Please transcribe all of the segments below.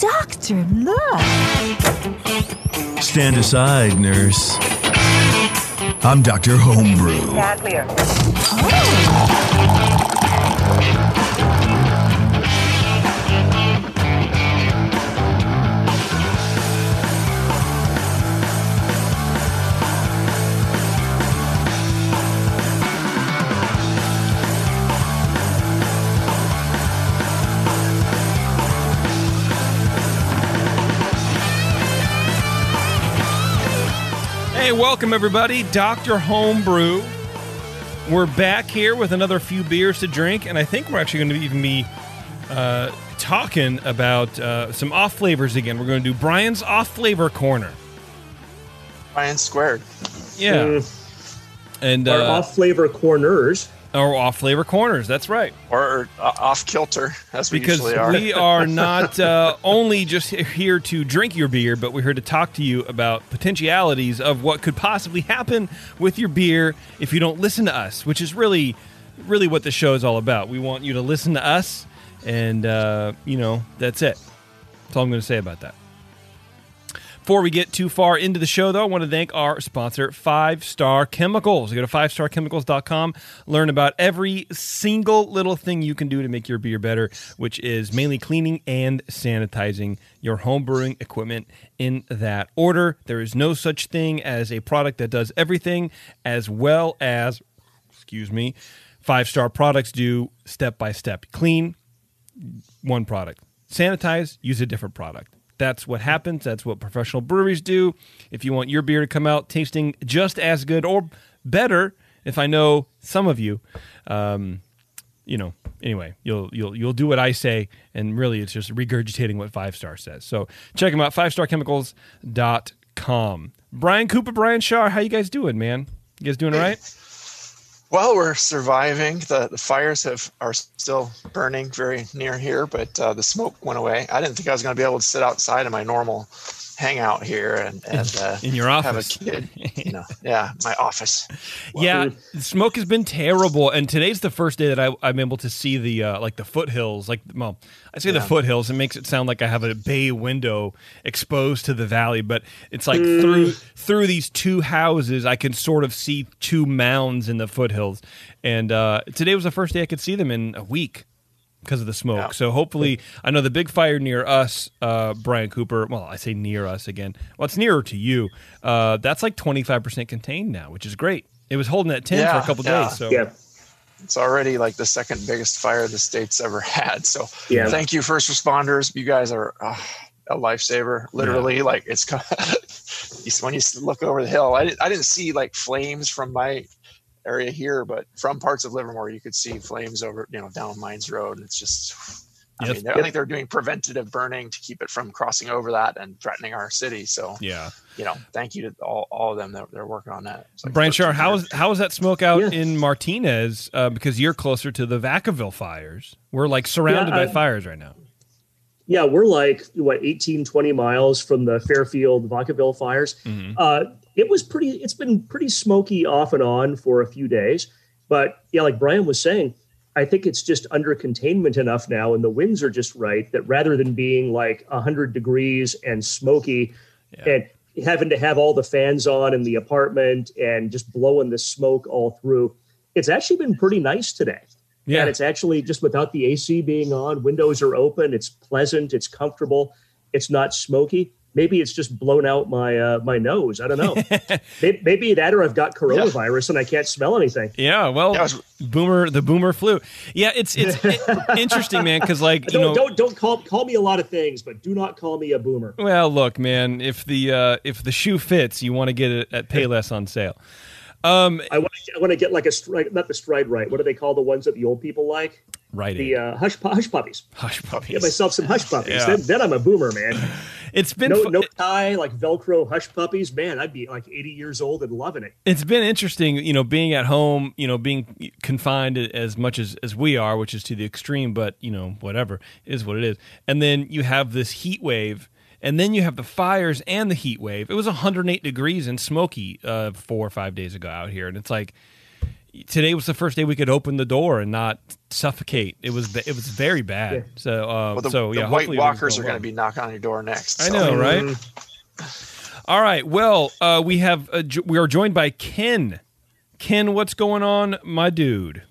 Doctor, look. Stand aside, nurse. I'm Dr. Homebrew. Stand clear. Oh. Hey, welcome everybody. Dr. Homebrew. We're back here with another few beers to drink, and I think we're actually going to even be uh, talking about uh, some off flavors again. We're going to do Brian's off flavor corner. Brian squared. Yeah. And Our uh, off flavor corners. Or off flavor corners. That's right. Or uh, off kilter, as we because usually are. we are not uh, only just here to drink your beer, but we're here to talk to you about potentialities of what could possibly happen with your beer if you don't listen to us, which is really, really what the show is all about. We want you to listen to us, and uh, you know that's it. That's all I'm going to say about that. Before we get too far into the show, though, I want to thank our sponsor, Five Star Chemicals. Go to fivestarchemicals.com, learn about every single little thing you can do to make your beer better, which is mainly cleaning and sanitizing your home brewing equipment in that order. There is no such thing as a product that does everything as well as, excuse me, five star products do step by step. Clean, one product. Sanitize, use a different product. That's what happens. That's what professional breweries do. If you want your beer to come out tasting just as good or better, if I know some of you, um, you know, anyway, you'll you'll you'll do what I say, and really, it's just regurgitating what Five Star says. So check them out, fivestarchemicals.com. Brian Cooper, Brian Schar, how you guys doing, man? You guys doing all right? well, we're surviving. The the fires have are still burning very near here, but uh, the smoke went away. I didn't think I was going to be able to sit outside in my normal hangout here and and uh, In your have a office. kid. You know, yeah, my office. Yeah, the smoke has been terrible, and today's the first day that I, I'm able to see the uh, like the foothills. Like, well, I say the Yeah. foothills. It makes it sound like I have a bay window exposed to the valley, but it's like through through these two houses, I can sort of see two mounds in the foothills. And uh, today was the first day I could see them in a week because of the smoke. Yeah. So hopefully, I know the big fire near us, uh, Brian Cooper. Well, I say near us again. Well, it's nearer to you. Uh, that's like 25% contained now, which is great. It was holding at 10 for a couple yeah. days. So Yeah. It's already like the second biggest fire the state's ever had. So Yeah. thank you, first responders. You guys are uh, a lifesaver. Literally, like it's you s- when you look over the hill. I, di- I didn't see like flames from my area here, but from parts of Livermore, you could see flames over you know down Mines Road. And it's just. I Yes. mean, they're- I think they're doing preventative burning to keep it from crossing over that and threatening our city. So, yeah. you know, thank you to all, all of them that they're working on that. It's like Brian Schar, how is how is that smoke out Yeah. in Martinez? Uh, because you're closer to the Vacaville fires. We're like surrounded Yeah, by fires right now. Yeah, we're like, what, 18, 20 miles from the Fairfield Vacaville fires. Mhm. Uh, it was pretty, it's been pretty smoky off and on for a few days. But yeah, like Brian was saying, I think it's just under containment enough now and the winds are just right that rather than being like 100 degrees and smoky Yeah. and having to have all the fans on in the apartment and just blowing the smoke all through, it's actually been pretty nice today. Yeah. And it's actually just without the AC being on, windows are open, it's pleasant, it's comfortable, it's not smoky. Maybe it's just blown out my uh, my nose. I don't know. maybe, maybe that or I've got coronavirus and I can't smell anything. yeah. Well, was- boomer, the boomer flu. Yeah. It's it's i- interesting, man. Because like you Don't know, don't don't call call me a lot of things, but do not call me a boomer. Well, look, man. If the uh, if the shoe fits, you want to get it at Payless on sale. Um, I want to I want to get like a stride, not the Stride Rite. What do they call the ones that the old people like? Right. The uh, hush hush puppies. Hush puppies. Get myself some hush puppies. Yeah. Then, then I'm a boomer, man. It's been No fu- no tie, like Velcro hush puppies. Man, I'd be like 80 years old and loving it. it's been interesting, you know, being at home, you know, being confined as much as, as we are, which is to the extreme, but, you know, whatever is what it is. And then you have this heat wave, and then you have the fires and the heat wave. It was 108 degrees and smoky uh, four or five days ago out here. And it's like, today was the first day we could open the door and not suffocate. It was it was very bad. Yeah. So uh, Well, the, so the yeah, White Walkers are going going to be knocking on your door next. I so- know, right? Mm, All right. Well, uh, we have uh, jo- we are joined by Ken. Ken, what's going on, my dude?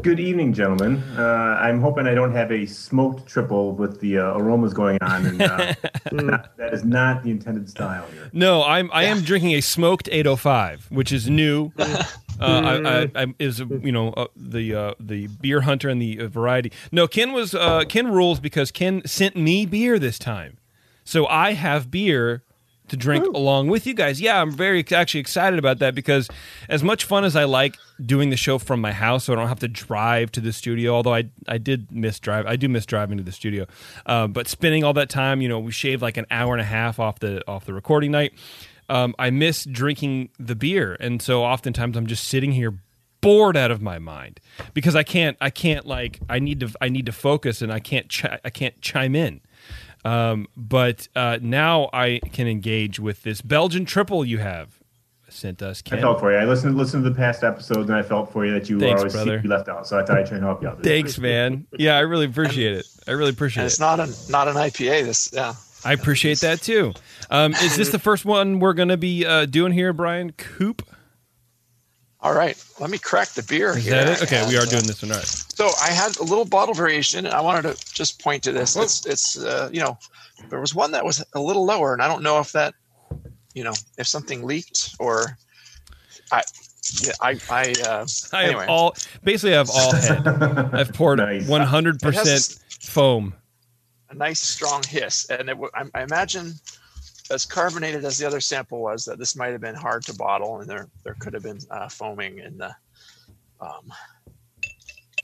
Good evening, gentlemen. Uh, I'm hoping I don't have a smoked triple with the uh, aromas going on, and uh, not- that is not the intended style here. No, I'm I am drinking a smoked 805, which is new. Uh, I, I, I is you know uh, the uh, the beer hunter and the uh, variety. No, Ken was uh, Ken rules because Ken sent me beer this time, so I have beer to drink along with you guys. Yeah, I'm very actually excited about that because as much fun as I like doing the show from my house, so I don't have to drive to the studio. Although I I did miss drive, I do miss driving to the studio, um, but spending all that time, you know, we shaved like an hour and a half off the off the recording night. Um, I miss drinking the beer, and so oftentimes I'm just sitting here bored out of my mind because I can't I can't like I need to I need to focus and I can't chi- I can't chime in. Um, but uh, now I can engage with this Belgian triple you have sent us. I felt for you. I listened listened to the past episodes, and I felt for you that you Thanks, always brother. seem to be left out. So I thought I'd try and help you out. Thanks, man. Yeah, I really appreciate it. I really appreciate And it. it's not an not an IPA. This yeah. I appreciate that too. Um, is this the first one we're going to be uh, doing here, Brian Coop? All right, let me crack the beer Is here. that it? Okay, we are doing this one. All right. So I had a little bottle variation, and I wanted to just point to this. It's it's uh, you know there was one that was a little lower, and I don't know if that you know if something leaked or I yeah I I uh, I anyway have all basically I have all head. I've poured one hundred percent foam. a nice strong hiss, and it, w- I, I imagine as carbonated as the other sample was, that this might have been hard to bottle, and there there could have been uh, foaming in the. Um,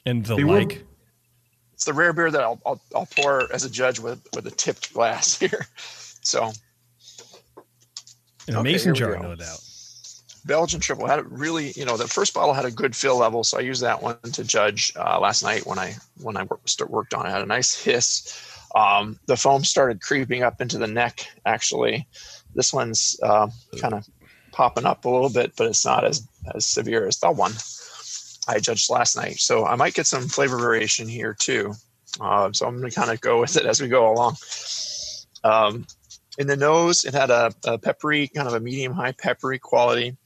and the They were- like. it's the rare beer that I'll, I'll I'll pour as a judge with with a tipped glass here. So In a okay, mason jar, no doubt. Belgian triple had a really, you know, the first bottle had a good fill level, so I used that one to judge uh, last night when I when I worked, worked on it. Had a nice hiss. Um, the foam started creeping up into the neck. Actually, this one's uh, kind of popping up a little bit, but it's not as as severe as the one I judged last night. So I might get some flavor variation here too. Uh, so I'm going to kind of go with it as we go along. Um, in the nose, it had a, a peppery, kind of a medium high peppery quality.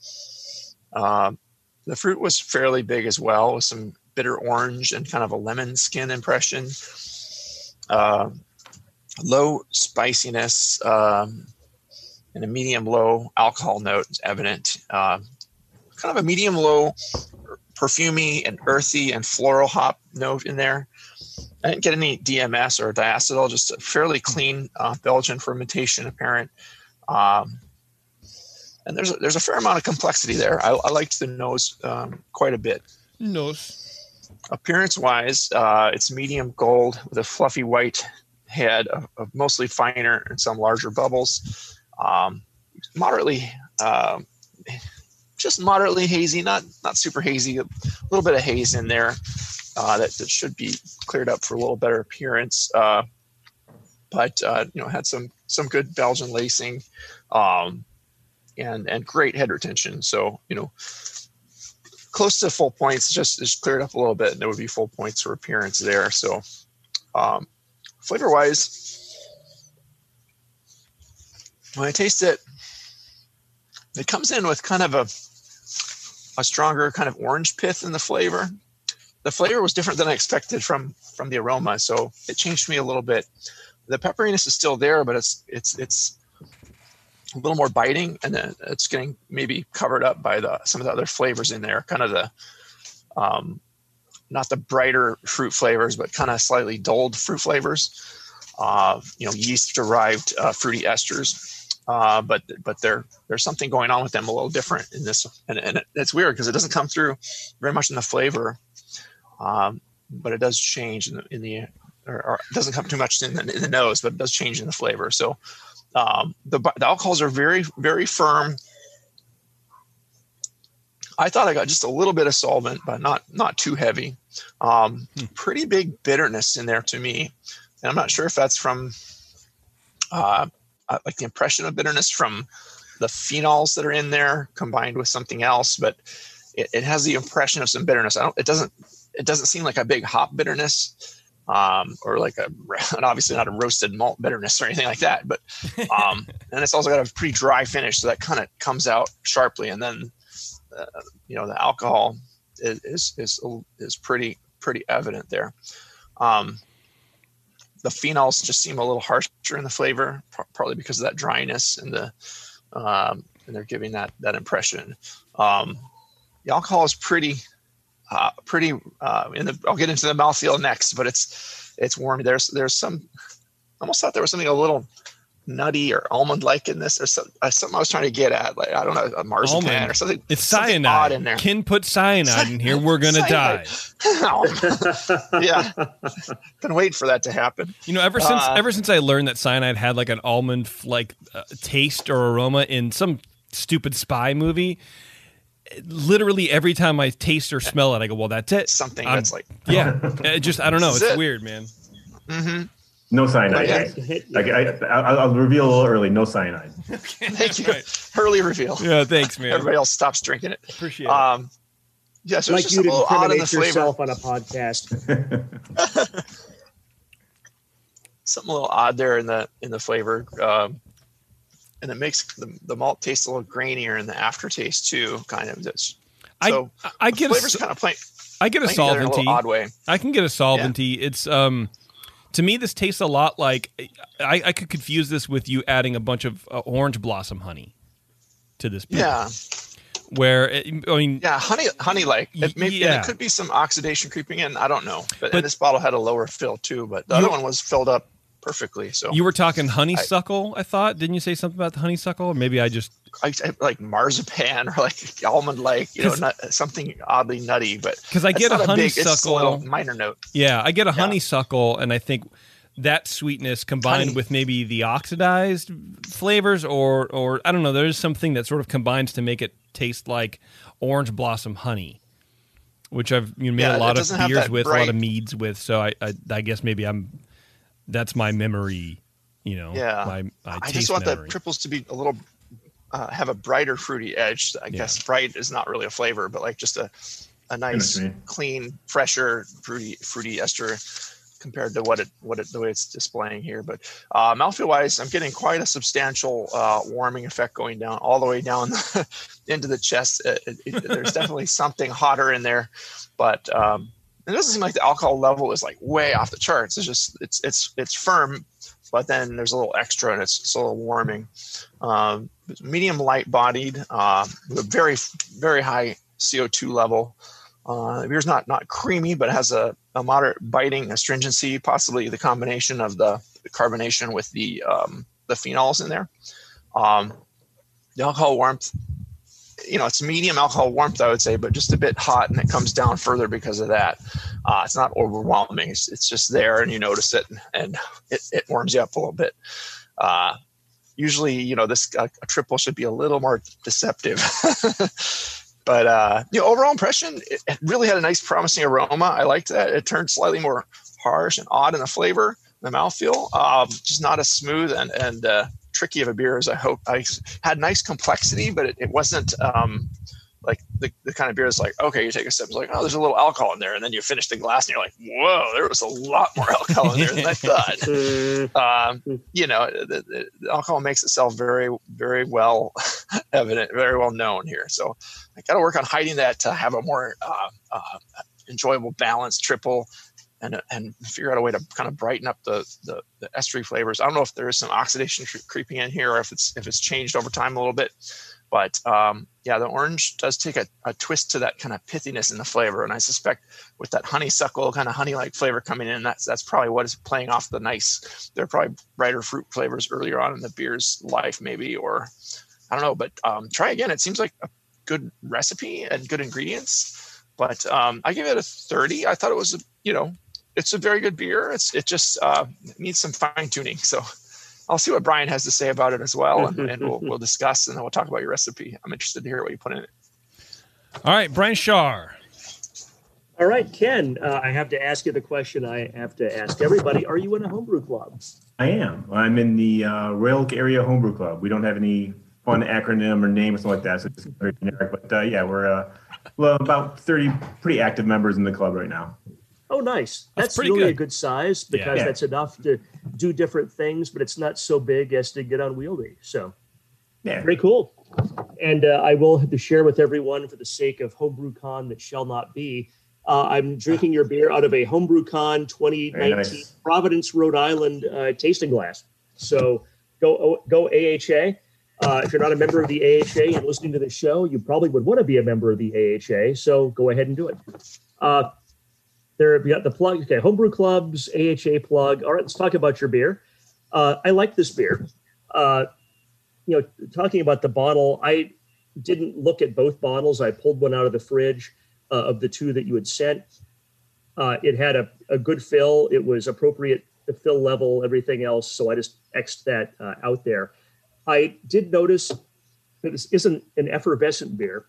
Um, the fruit was fairly big as well, with some bitter orange and kind of a lemon skin impression. Uh, low spiciness um, and a medium low alcohol note is evident. Uh, kind of a medium low perfumy and earthy and floral hop note in there. I didn't get any DMS or diacetyl, just a fairly clean uh, Belgian fermentation apparent. Um, and there's a, there's a fair amount of complexity there. I, I liked the nose um, quite a bit. Nose. Appearance wise, uh, it's medium gold with a fluffy white head of, of mostly finer and some larger bubbles. Um, moderately, um, just moderately hazy, not not super hazy. A little bit of haze in there uh, that, that should be cleared up for a little better appearance. Uh, but uh, you know, had some some good Belgian lacing, um, and and great head retention. So you know, close to full points. Just just cleared up a little bit, and there would be full points for appearance there. So um, flavor wise, when I taste it, it comes in with kind of a a stronger kind of orange pith in the flavor. The flavor was different than I expected from from the aroma, so it changed me a little bit. The pepperiness is still there, but it's it's it's a little more biting, and then it's getting maybe covered up by the some of the other flavors in there, kind of the um, not the brighter fruit flavors, but kind of slightly dulled fruit flavors. Uh, you know, yeast derived uh, fruity esters uh, but but there there's something going on with them a little different in this, and, and it, it's weird because it doesn't come through very much in the flavor, um, but it does change in the, in the or, or doesn't come too much in the, in the nose, but it does change in the flavor. So um, the the alcohols are very very firm. I thought I got just a little bit of solvent, but not not too heavy. Um, Pretty big bitterness in there to me, and I'm not sure if that's from uh, uh, like the impression of bitterness from the phenols that are in there combined with something else. But it, it has the impression of some bitterness. I don't. It doesn't. It doesn't seem like a big hop bitterness, um, or like a and obviously not a roasted malt bitterness or anything like that. But um, and it's also got a pretty dry finish, so that kind of comes out sharply. And then uh, you know the alcohol is is is, is pretty pretty evident there. Um, the phenols just seem a little harsher in the flavor, partly because of that dryness and the um, and they're giving that that impression. Um, the alcohol is pretty uh, pretty uh, in the. I'll get into the mouthfeel next, but it's it's warm. There's there's some. I almost thought there was something a little nutty or almond like in this or some, uh, something I was trying to get at like I don't know a marzipan almond. or something it's something cyanide in there Ken put cyanide in here we're gonna die yeah been waiting for that to happen you know ever since uh, ever since I learned that cyanide had like an almond like uh, taste or aroma in some stupid spy movie literally every time I taste or smell it I go well that's it something I'm, that's like yeah it just I don't know it's it. weird man mm-hmm no cyanide. I, I, will reveal a little early. No cyanide. okay. Thank you. Right. Early reveal. Yeah, thanks, man. Everybody else stops drinking it. Appreciate um, it. Yeah, so like you to incriminate yourself on a podcast. something a little odd there in the in the flavor, um, and it makes the, the malt taste a little grainier in the aftertaste too. Kind of. This. So I I get flavors a, kind of plain. I get a solventy. A odd way. I can get a solventy. Yeah. It's um to me, this tastes a lot like I, I could confuse this with you adding a bunch of uh, orange blossom honey to this. Beer. Yeah. Where it, I mean, yeah, honey, honey like it, maybe, yeah. it could be some oxidation creeping in. I don't know, but, but this bottle had a lower fill too, but the other one was filled up perfectly. So you were talking honeysuckle, I, I, thought. Didn't you say something about the honeysuckle? Or maybe I just I, like marzipan or like almond like, you know, nut, something oddly nutty, but because I get a honeysuckle a big, a minor note. Yeah, I get a yeah. honeysuckle and I think that sweetness combined Honey. with maybe the oxidized flavors or or I don't know, there's something that sort of combines to make it taste like orange blossom honey which I've you know, made yeah, a lot of beers with, bright... a lot of meads with. So I, I, I guess maybe I'm that's my memory. You know, yeah. My, my I just want memory. the triples to be a little uh, have a brighter fruity edge. I yeah. guess bright is not really a flavor, but like just a a nice, clean, fresher, fruity fruity ester compared to what it what it the way it's displaying here. But uh, mouthfeel wise, I'm getting quite a substantial uh, warming effect going down all the way down into the chest. It, it, it, there's definitely something hotter in there, but um, it doesn't seem like the alcohol level is like way off the charts. It's just it's it's it's firm, but then there's a little extra and it's, it's a little warming. Um, medium light bodied, uh, with a very very high CO2 level. Uh, the beer's not not creamy, but has a, a moderate biting astringency, possibly the combination of the, the carbonation with the um, the phenols in there. Um, the alcohol warmth you know, it's medium alcohol warmth, I would say, but just a bit hot, and it comes down further because of that. Uh, it's not overwhelming; it's, it's just there, and you notice it, and it, it warms you up a little bit. Uh, usually, you know, this uh, a triple should be a little more deceptive. but uh, you know, overall impression, it, it, really had a nice, promising aroma. I liked that. It turned slightly more harsh and odd in the flavor, the mouthfeel, um, just not as smooth and and uh, tricky of a beer as I hope. I had nice complexity, but it, it wasn't um, like the, the kind of beer is like, okay, you take a sip, it's like, oh, there's a little alcohol in there. And then you finish the glass and you're like, whoa, there was a lot more alcohol in there than I thought. um, you know, the, the, alcohol makes itself very, very well evident, very well known here. So I got to work on hiding that to have a more uh, uh, enjoyable, balanced triple and and figure out a way to kind of brighten up the, the, the estery flavors. I don't know if there is some oxidation creeping in here, or if it's if it's changed over time a little bit. But um, yeah, the orange does take a, a, twist to that kind of pithiness in the flavor, and I suspect with that honeysuckle kind of honey-like flavor coming in, that's that's probably what is playing off the nice. There are probably brighter fruit flavors earlier on in the beer's life, maybe, or I don't know. But um, try again. It seems like a good recipe and good ingredients. But um, I give it a 30. I thought it was, a, you know, it's a very good beer. It's it just uh, needs some fine tuning. So I'll see what Brian has to say about it as well, and, and we'll, we'll discuss, and then we'll talk about your recipe. I'm interested to hear what you put in it. All right, Brian Schar. All right, Ken. Uh, I have to ask you the question I have to ask everybody: Are you in a homebrew club? I am. I'm in the uh, Royal Area Homebrew Club. We don't have any fun acronym or name or something like that. So it's very generic. But uh, yeah, we're uh, well, about 30 pretty active members in the club right now. Oh, nice. That's That's, really good. a good size because Yeah. that's enough to do different things, but it's not so big as to get unwieldy. So Yeah. very cool. And uh, I will have to share with everyone for the sake of Homebrew Con that shall not be. Uh, I'm drinking your beer out of a Homebrew Con 2019 nice. Providence, Rhode Island uh, tasting glass. So go go AHA. Uh, if you're not a member of the AHA and listening to this show, you probably would want to be a member of the AHA. So go ahead and do it. Uh, there we got the plug. Okay, homebrew clubs, AHA plug. All right, let's talk about your beer. Uh, I like this beer. Uh, you know, talking about the bottle, I didn't look at both bottles. I pulled one out of the fridge uh, of the two that you had sent. Uh, it had a, a good fill. It was appropriate the fill level, everything else. So I just xed that uh, out there. I did notice that this isn't an effervescent beer,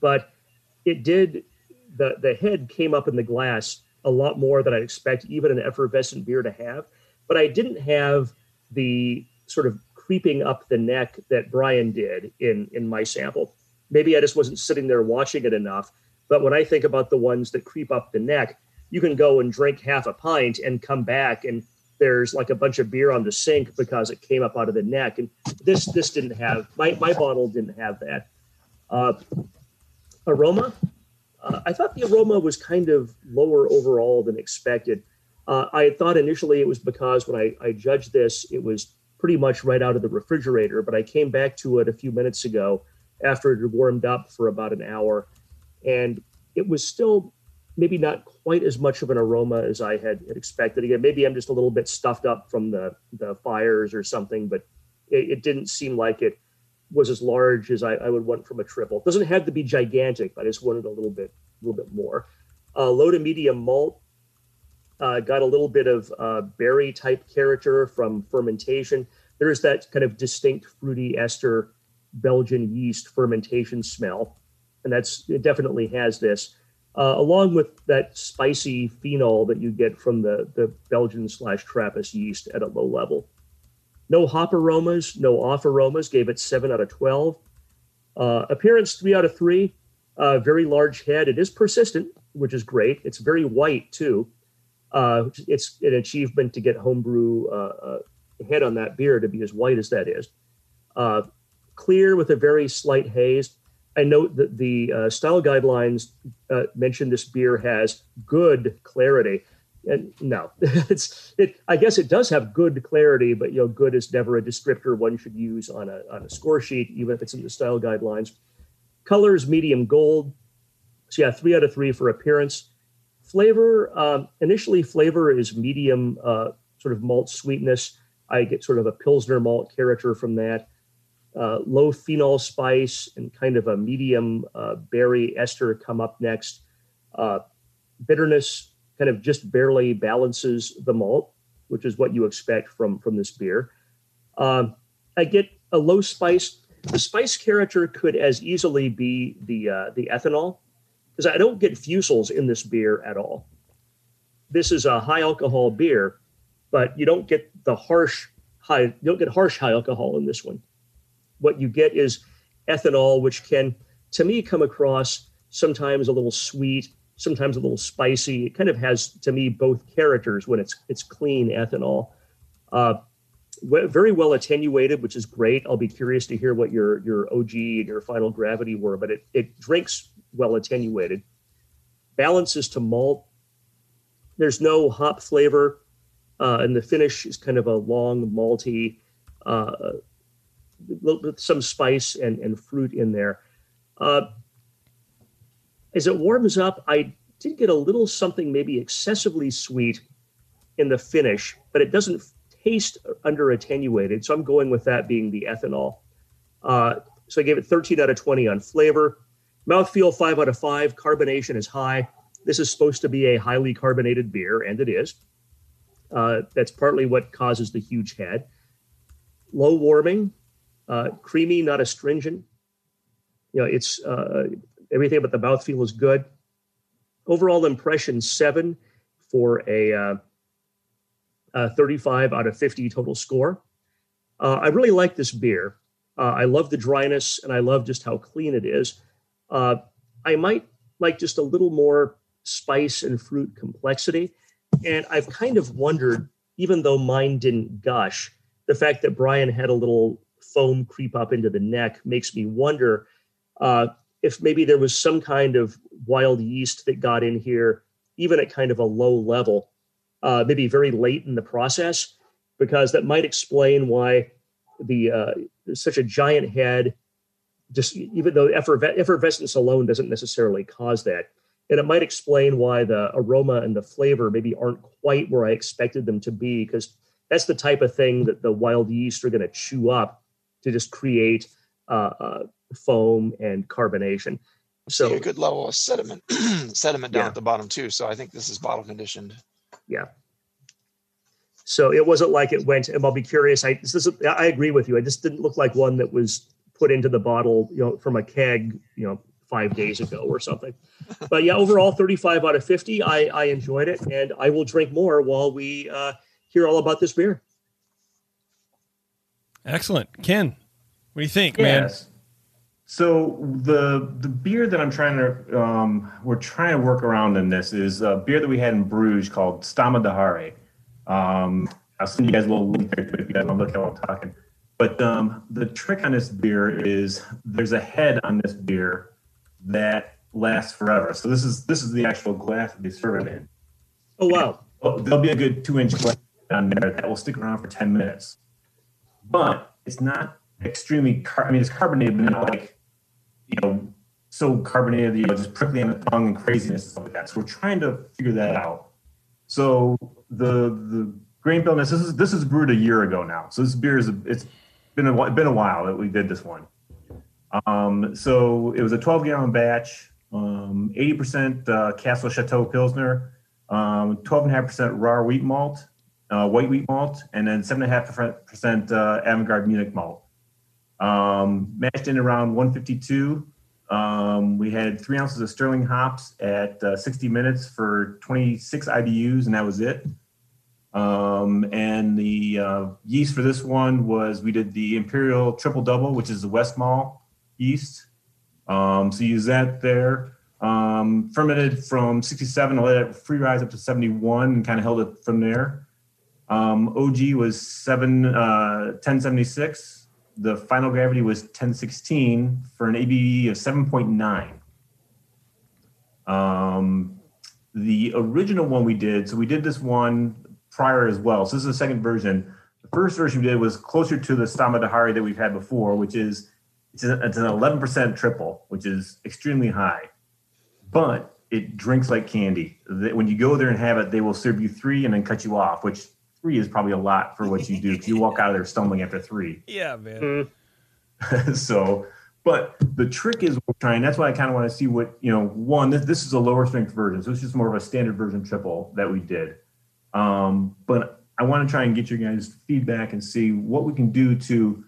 but it did the the head came up in the glass a lot more than I'd expect even an effervescent beer to have. But I didn't have the sort of creeping up the neck that Brian did in in my sample. Maybe I just wasn't sitting there watching it enough. But when I think about the ones that creep up the neck, you can go and drink half a pint and come back and there's like a bunch of beer on the sink because it came up out of the neck. And this this didn't have my my bottle didn't have that. Uh, aroma, uh, I thought the aroma was kind of lower overall than expected. Uh, I thought initially it was because when I, I judged this, it was pretty much right out of the refrigerator, but I came back to it a few minutes ago after it had warmed up for about an hour, and it was still maybe not quite as much of an aroma as I had, expected. Again, maybe I'm just a little bit stuffed up from the, the fires or something, but it, it didn't seem like it was as large as I, I would want from a triple. It doesn't have to be gigantic, but I just wanted a little bit, a little bit more. Uh, low to medium malt. Uh, got a little bit of uh, berry type character from fermentation. There is that kind of distinct fruity ester Belgian yeast fermentation smell, and that's it definitely has this, uh, along with that spicy phenol that you get from the the Belgian slash Trappist yeast at a low level. No hop aromas, no off aromas. Gave it seven out of twelve. Uh, appearance three out of three. Uh, very large head. It is persistent, which is great. It's very white too. Uh, it's an achievement to get homebrew uh, uh, head on that beer to be as white as that is. Uh, clear with a very slight haze. I note that the style guidelines mention this beer has good clarity. And no, it's it. I guess it does have good clarity, but you know, good is never a descriptor one should use on a on a score sheet, even if it's in the style guidelines. Colors medium gold. So yeah, three out of three for appearance. Flavor um, initially, flavor is medium, uh, sort of malt sweetness. I get sort of a pilsner malt character from that. Uh, low phenol spice and kind of a medium uh, berry ester come up next. Uh, bitterness kind of just barely balances the malt, which is what you expect from from this beer. Um, I get a low spice. The spice character could as easily be the uh, the ethanol because I don't get fusels in this beer at all. This is a high alcohol beer, but you don't get the harsh high. You don't get harsh high alcohol in this one. What you get is ethanol, which can, to me, come across sometimes a little sweet, sometimes a little spicy. It kind of has, to me, both characters when it's it's clean ethanol. Uh, very well attenuated, which is great. I'll be curious to hear what your your OG and your final gravity were, but it it drinks well attenuated. Balances to malt. There's no hop flavor, uh, and the finish is kind of a long malty, uh, with some spice and and fruit in there. Uh, as it warms up, I did get a little something maybe excessively sweet in the finish, but it doesn't taste under attenuated. So I'm going with that being the ethanol. Uh, so I gave it 13 out of 20 on flavor. Mouthfeel, 5 out of 5. Carbonation is high. This is supposed to be a highly carbonated beer, and it is. Uh, that's partly what causes the huge head. Low warming, uh, creamy, not astringent. You know, it's uh, everything about the mouthfeel is good. Overall impression, 7 for a uh, uh, 35 out of 50 total score. Uh, I really like this beer. Uh, I love the dryness and I love just how clean it is. Uh, I might like just a little more spice and fruit complexity. And I've kind of wondered, even though mine didn't gush, the fact that Brian had a little foam creep up into the neck makes me wonder uh, if maybe there was some kind of wild yeast that got in here, even at kind of a low level, uh, maybe very late in the process, because that might explain why the uh, such a giant head. Just even though effervescence alone doesn't necessarily cause that, and it might explain why the aroma and the flavor maybe aren't quite where I expected them to be, because that's the type of thing that the wild yeast are going to chew up to just create foam and carbonation. So a good level of sediment, sediment down yeah. at the bottom too. So I think this is bottle conditioned. Yeah. So it wasn't like it went. And I'll be curious. I this is, I agree with you. I just didn't look like one that was put into the bottle, you know, from a keg, you know, five days ago or something. But yeah, overall, 35 out of 50. I I enjoyed it, and I will drink more while we uh, hear all about this beer. Excellent, Ken. What do you think, yes. man? So the the beer that I'm trying to um, we're trying to work around in this is a beer that we had in Bruges called Staminee De Garre. Um, I'll send you guys a little link there to it if you guys want to look at what I'm talking. But um, the trick on this beer is there's a head on this beer that lasts forever. So this is this is the actual glass that they serve it in. Oh wow! Oh, there'll be a good two inch glass on there that will stick around for ten minutes. But it's not extremely. Car- I mean, it's carbonated, but not like you know, so carbonated, you know, just prickly on the tongue and craziness and stuff like that. So we're trying to figure that out. So the the grain billness, this is this is brewed a year ago now. So this beer is it's been a been a while that we did this one. Um, so it was a 12 gallon batch, um, 80% uh, Castle Chateau Pilsner, um, 12.5% raw wheat malt, uh, white wheat malt, and then 7.5% uh, Avangard Munich malt. Um, mashed in around 152. Um, we had three ounces of sterling hops at uh, 60 minutes for 26 IBUs, and that was it. Um, and the uh, yeast for this one was we did the Imperial Triple Double, which is the Westmalle yeast. Um, so use that there. Um, fermented from 67, I let it free rise up to 71 and kind of held it from there. Um, OG was 7, uh, 1076 the final gravity was 1016 for an ABV of 7.9. Um, the original one we did, so we did this one prior as well. So this is the second version. The first version we did was closer to the Staminee De Garre that we've had before, which is it's, a, it's an 11% triple, which is extremely high, but it drinks like candy. When you go there and have it, they will serve you three and then cut you off, which three is probably a lot for what you do because you walk out of there stumbling after three. Yeah, man. Mm. so, but the trick is we're trying. That's why I kind of want to see what you know. One, this, this is a lower strength version, so it's just more of a standard version triple that we did. Um, but I want to try and get your guys' feedback and see what we can do to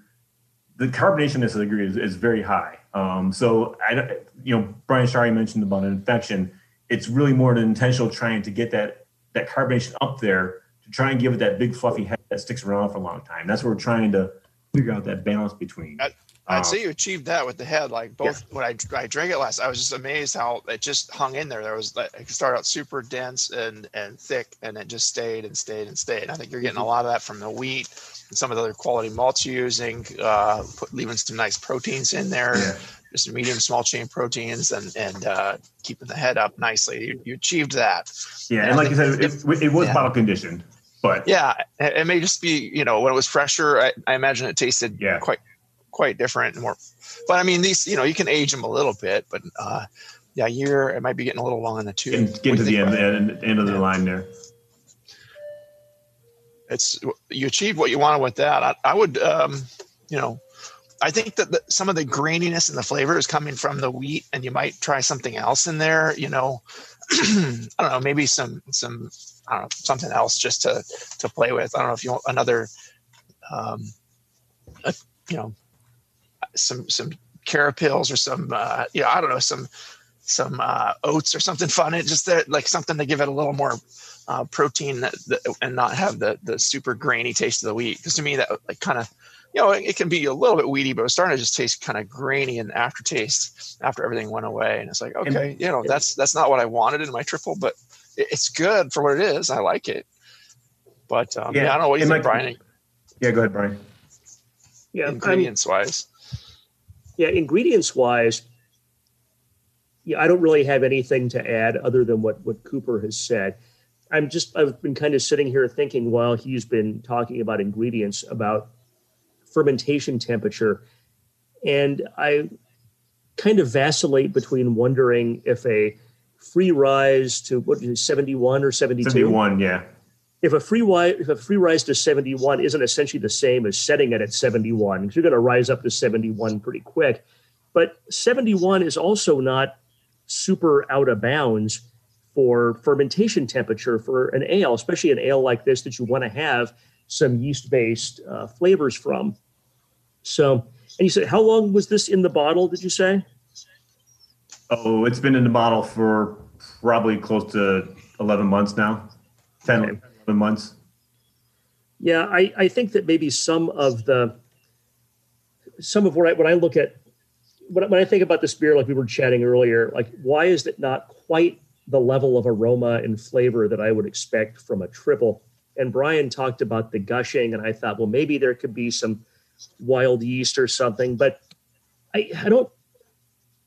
the carbonationness of the degree is, is very high. Um, so I, you know, Brian Shari mentioned about an infection. It's really more an intentional trying to get that that carbonation up there to try and give it that big fluffy head that sticks around for a long time. That's what we're trying to figure out that balance between. I, I'd um, say you achieved that with the head. Like both yeah. when I, I drank it last, I was just amazed how it just hung in there. There was like it started out super dense and and thick, and it just stayed and stayed and stayed. And I think you're getting a lot of that from the wheat and some of the other quality malts you're using, uh, put, leaving some nice proteins in there. Yeah. Just medium, small chain proteins, and and uh, keeping the head up nicely. You, you achieved that. Yeah, and, and like you said, it, it, it was yeah. bottle conditioned. But yeah, it may just be you know when it was fresher. I, I imagine it tasted yeah. quite quite different and more. But I mean these you know you can age them a little bit, but uh, yeah, year it might be getting a little long in the tooth. Get, get to the end, end, end of the yeah. line there. It's you achieved what you wanted with that. I, I would um, you know I think that the, some of the graininess and the flavor is coming from the wheat, and you might try something else in there. You know, I don't know, maybe some some I don't know something else just to to play with. I don't know if you want another, um, a, you know, some some carapils or some uh, you know I don't know some some uh, oats or something fun. It just that like something to give it a little more uh, protein that, that, and not have the the super grainy taste of the wheat. Because to me, that like kind of you know, it, it, can be a little bit weedy, but it's starting to just taste kind of grainy and aftertaste after everything went away. And it's like, okay, and, you know, that's that's not what I wanted in my triple, but it, it's good for what it is. I like it. But um, yeah, yeah, I don't know what you think, Brian. Yeah, go ahead, Brian. Yeah, ingredients I'm, wise. Yeah, ingredients wise, yeah, I don't really have anything to add other than what what Cooper has said. I'm just I've been kind of sitting here thinking while he's been talking about ingredients about fermentation temperature, and I kind of vacillate between wondering if a free rise to what is it, 71 or 72 71 yeah. If a free rise if a free rise to 71 isn't essentially the same as setting it at 71 because you're going to rise up to 71 pretty quick. But 71 is also not super out of bounds for fermentation temperature for an ale especially an ale like this that you want to have some yeast based uh, flavors from so and you said how long was this in the bottle did you say oh it's been in the bottle for probably close to 11 months now 10 okay months. Yeah, I, I think that maybe some of the some of what I when I look at when, when I think about this beer, like we were chatting earlier, like why is it not quite the level of aroma and flavor that I would expect from a triple? And Brian talked about the gushing, and I thought, well, maybe there could be some wild yeast or something, but I, I don't.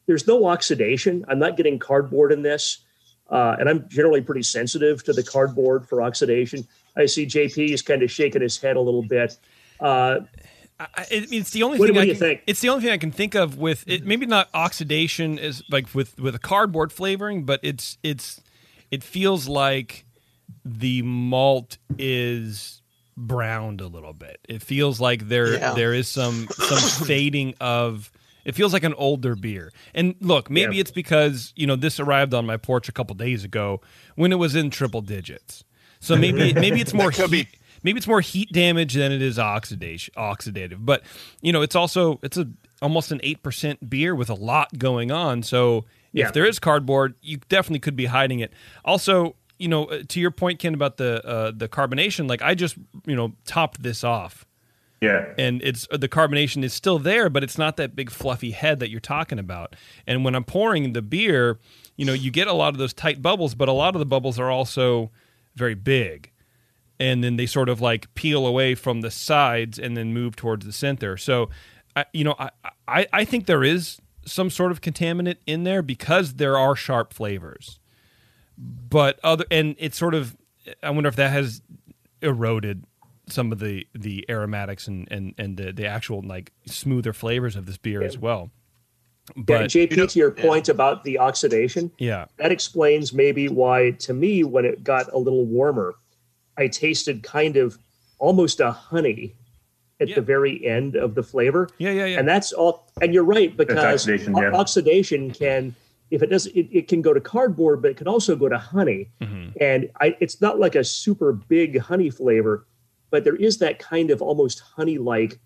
There's no oxidation. I'm not getting cardboard in this. Uh, and I'm generally pretty sensitive to the cardboard for oxidation. I see JP is kind of shaking his head a little bit. Uh, I, it's the only what, thing. What I do you can, think? It's the only thing I can think of with it. Maybe not oxidation is like with with a cardboard flavoring, but it's it's it feels like the malt is browned a little bit. It feels like there yeah. there is some some fading of it feels like an older beer. And look, maybe yeah. it's because, you know, this arrived on my porch a couple days ago when it was in triple digits. So maybe maybe it's more heat, maybe it's more heat damage than it is oxidation oxidative. But, you know, it's also it's a almost an 8% beer with a lot going on. So yeah. if there is cardboard, you definitely could be hiding it. Also, you know, uh, to your point Ken about the uh, the carbonation, like I just, you know, topped this off yeah. And it's the carbonation is still there, but it's not that big fluffy head that you're talking about. And when I'm pouring the beer, you know, you get a lot of those tight bubbles, but a lot of the bubbles are also very big. And then they sort of like peel away from the sides and then move towards the center. So, I, you know, I, I, I think there is some sort of contaminant in there because there are sharp flavors. But other, and it's sort of, I wonder if that has eroded some of the the aromatics and and and the, the actual like smoother flavors of this beer yeah. as well. But yeah, JP, you know, to your point yeah. about the oxidation, yeah, that explains maybe why to me when it got a little warmer, I tasted kind of almost a honey at yeah. the very end of the flavor. Yeah, yeah, yeah. And that's all. And you're right because oxidation, o- oxidation, can, if it does, it, it, can go to cardboard, but it can also go to honey. Mm-hmm. And I, it's not like a super big honey flavor, but there is that kind of almost honey like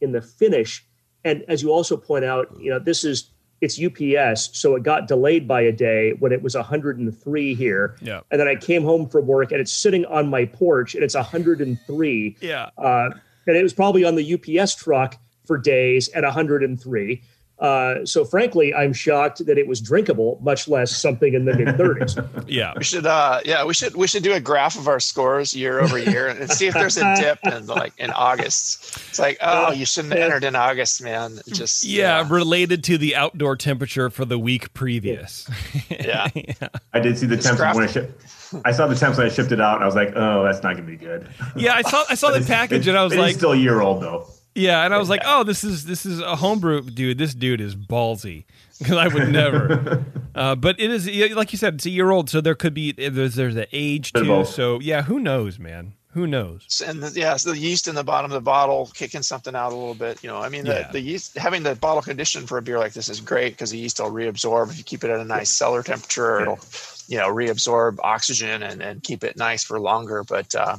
in the finish. And as you also point out, you know, this is it's UPS, so it got delayed by a day when it was 103 here. Yeah. And then I came home from work and it's sitting on my porch and it's 103. Yeah. Uh, and it was probably on the UPS truck for days at 103. Uh, so frankly, I'm shocked that it was drinkable, much less something in the mid 30s. yeah, we should. Uh, yeah, we should. We should do a graph of our scores year over year and see if there's a dip in like in August. It's like, oh, you shouldn't have entered in August, man. just yeah, yeah. related to the outdoor temperature for the week previous. Yeah, yeah. I did see the temps when I shipped. I saw the temps when I shipped it out, and I was like, oh, that's not gonna be good. Yeah, I saw I saw the package, and I was like, still a year old though. Yeah, and I was like, "Oh, this is this is a homebrew dude. This dude is ballsy because I would never." uh, but it is like you said, it's a year old, so there could be there's there's the age too. So yeah, who knows, man? Who knows? And the, yeah, so the yeast in the bottom of the bottle kicking something out a little bit. You know, I mean, the, yeah. the yeast having the bottle condition for a beer like this is great because the yeast will reabsorb if you keep it at a nice cellar temperature. Yeah. It'll you know reabsorb oxygen and, and keep it nice for longer. But uh,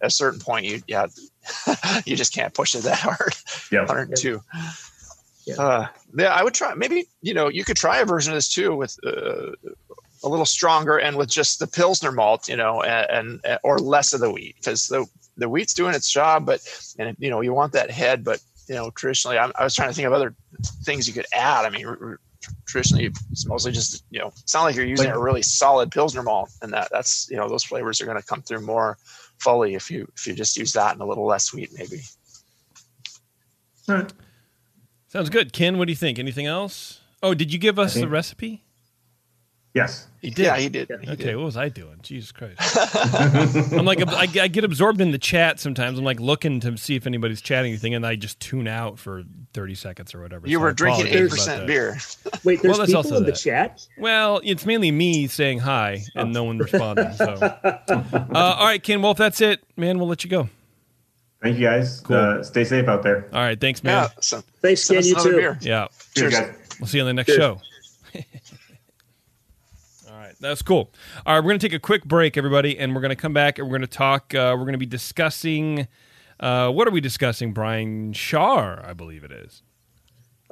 at a certain point, you yeah you just can't push it that hard. Yeah, 102. Yeah. Uh, yeah, I would try. Maybe you know you could try a version of this too with uh, a little stronger and with just the pilsner malt, you know, and, and or less of the wheat because the the wheat's doing its job, but and you know you want that head, but you know traditionally I'm, i was trying to think of other things you could add. I mean, r- r- traditionally it's mostly just you know it's not like you're using Like- a really solid pilsner malt, and that that's you know those flavors are going to come through more fully if you if you just use that and a little less sweet maybe. All right. Sounds good. Ken, what do you think? Anything else? Oh, did you give us the recipe? Yes. He did. Yeah, he did. He Okay, did. what was I doing? Jesus Christ! I'm like, I, I get absorbed in the chat sometimes. I'm like looking to see if anybody's chatting anything, and I just tune out for 30 seconds or whatever. You So I were drinking eight percent beer. Wait, there's Well, that's people also in the chat. Well, it's mainly me saying hi and no one responding. So, uh, all right, Ken. Well, if that's it, man, we'll let you go. Thank you guys. Uh, stay safe out there. All right, thanks, man. Yeah. So Thanks, Ken. You too. beer. Yeah, Cheers, Cheers. guys. we'll see you on the next Cheers. show. All right, that's cool. All right, we're going to take a quick break, everybody, and we're going to come back and we're going to talk. Uh, we're going to be discussing. Uh, what are we discussing? Brian Schar, I believe it is.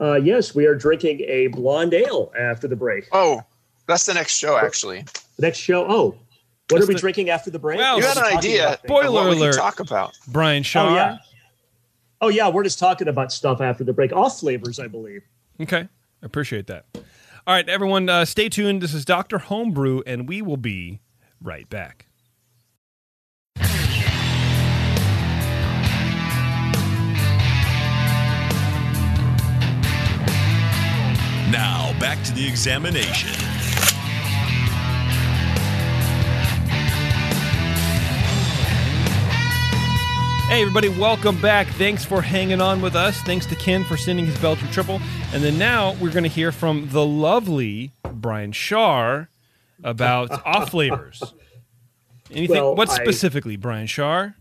Uh, yes, we are drinking a blonde ale after the break. Oh, that's the next show actually. The next show. Oh, what That's are we the- drinking after the break? Well, You We're had an idea. Spoiler of what we alert. talk about. Brian Schar. Oh yeah. Oh yeah, we're just talking about stuff after the break. Off flavors, I believe. Okay, I appreciate that. All right, everyone, uh, stay tuned. This is Doctor Homebrew, and we will be right back. Now, back to the examination. Hey, everybody, welcome back. Thanks for hanging on with us. Thanks to Ken for sending his Belgian triple. And then now we're going to hear from the lovely Brian Schar about off flavors. Anything? Well, what I- specifically, Brian Schar?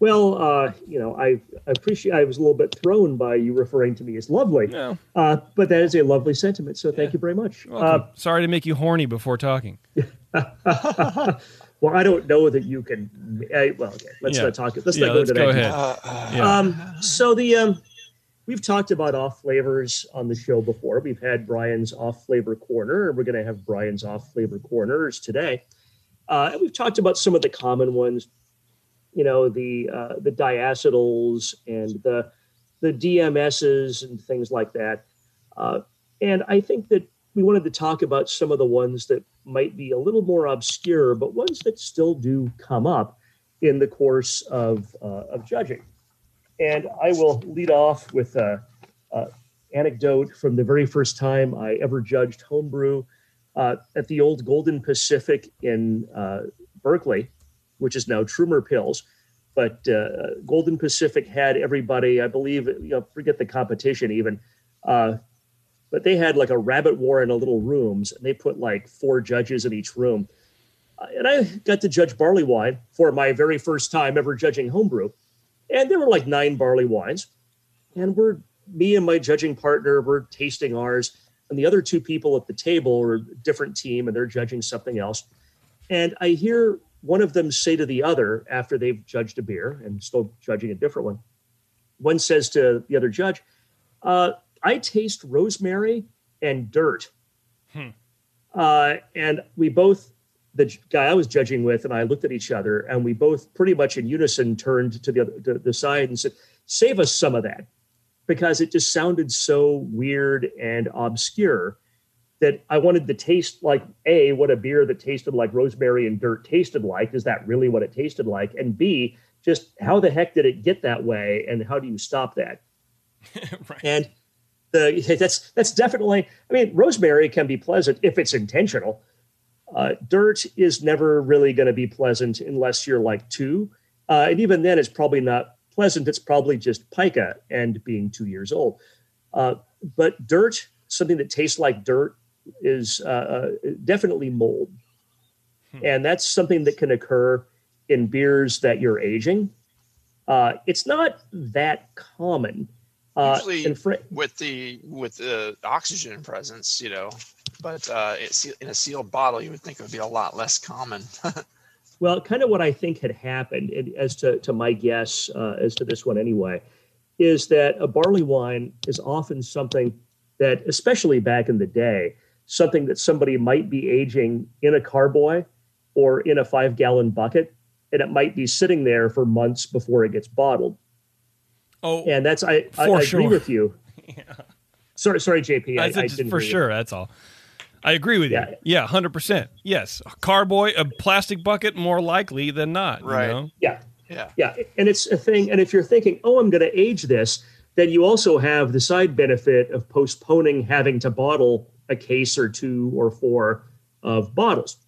Well, uh, you know, I, I appreciate. I was a little bit thrown by you referring to me as lovely, No. uh, but that is a lovely sentiment. So thank you very much. Welcome. Sorry to make you horny before talking. Well, I don't know that you can. Uh, well, okay, let's Yeah. not talk. Let's Yeah, not go let's to go that. ahead. Uh, uh, Yeah. Um, so the um, we've talked about off flavors on the show before. We've had Brian's off flavor corner, and we're going to have Brian's off flavor corners today. Uh, and we've talked about some of the common ones, you know, the uh, the diacetyls and the the DMSs and things like that. Uh, and I think that we wanted to talk about some of the ones that might be a little more obscure, but ones that still do come up in the course of uh, of judging. And I will lead off with a, anecdote from the very first time I ever judged homebrew uh, at the old Golden Pacific in uh, Berkeley, which is now Trumer Pils. But uh, Golden Pacific had everybody, I believe, you know, forget the competition even, uh, but they had like a rabbit war in a little rooms, and they put like four judges in each room. Uh, and I got to judge barley wine for my very first time ever judging homebrew. And there were like nine barley wines. And we're me and my judging partner were tasting ours. And the other two people at the table were a different team and they're judging something else. And i hear one of them say to the other after they've judged a beer and still judging a different one one says to the other judge uh, i taste rosemary and dirt Hmm. uh, and we both the guy I was judging with and I looked at each other and we both pretty much in unison turned to the other to the side and said, "Save us some of that," because it just sounded so weird and obscure that I wanted to taste like a what a beer that tasted like rosemary and dirt tasted like. Is that really what it tasted like? And b just how the heck did it get that way and how do you stop that? right. And the that's that's definitely. I mean, rosemary can be pleasant if it's intentional. Uh, dirt is never really going to be pleasant unless you're like two, uh, and even then, it's probably not pleasant. It's probably just pica and being two years old. Uh, but dirt, something that tastes like dirt, is uh, uh, definitely mold, Hmm. and that's something that can occur in beers that you're aging. Uh, it's not that common. Uh, Usually Fr- with the with the oxygen presence, you know, but uh, it's in a sealed bottle, you would think it would be a lot less common. Well, kind of what I think had happened, and as to, to my guess uh, as to this one anyway, is that a barley wine is often something that, especially back in the day, something that somebody might be aging in a carboy or in a five gallon bucket, and it might be sitting there for months before it gets bottled. Oh, And that's I, I, For I sure. agree with you. yeah. Sorry, sorry, JP. I, I I didn't for hear you. sure. That's all. I agree with Yeah. you. Yeah, hundred percent. Yes, a carboy, a plastic bucket, more likely than not. you Right. know? Yeah, Yeah. Yeah, and it's a thing. And if you're thinking, oh, I'm going to age this, then you also have the side benefit of postponing having to bottle a case or two or four of bottles.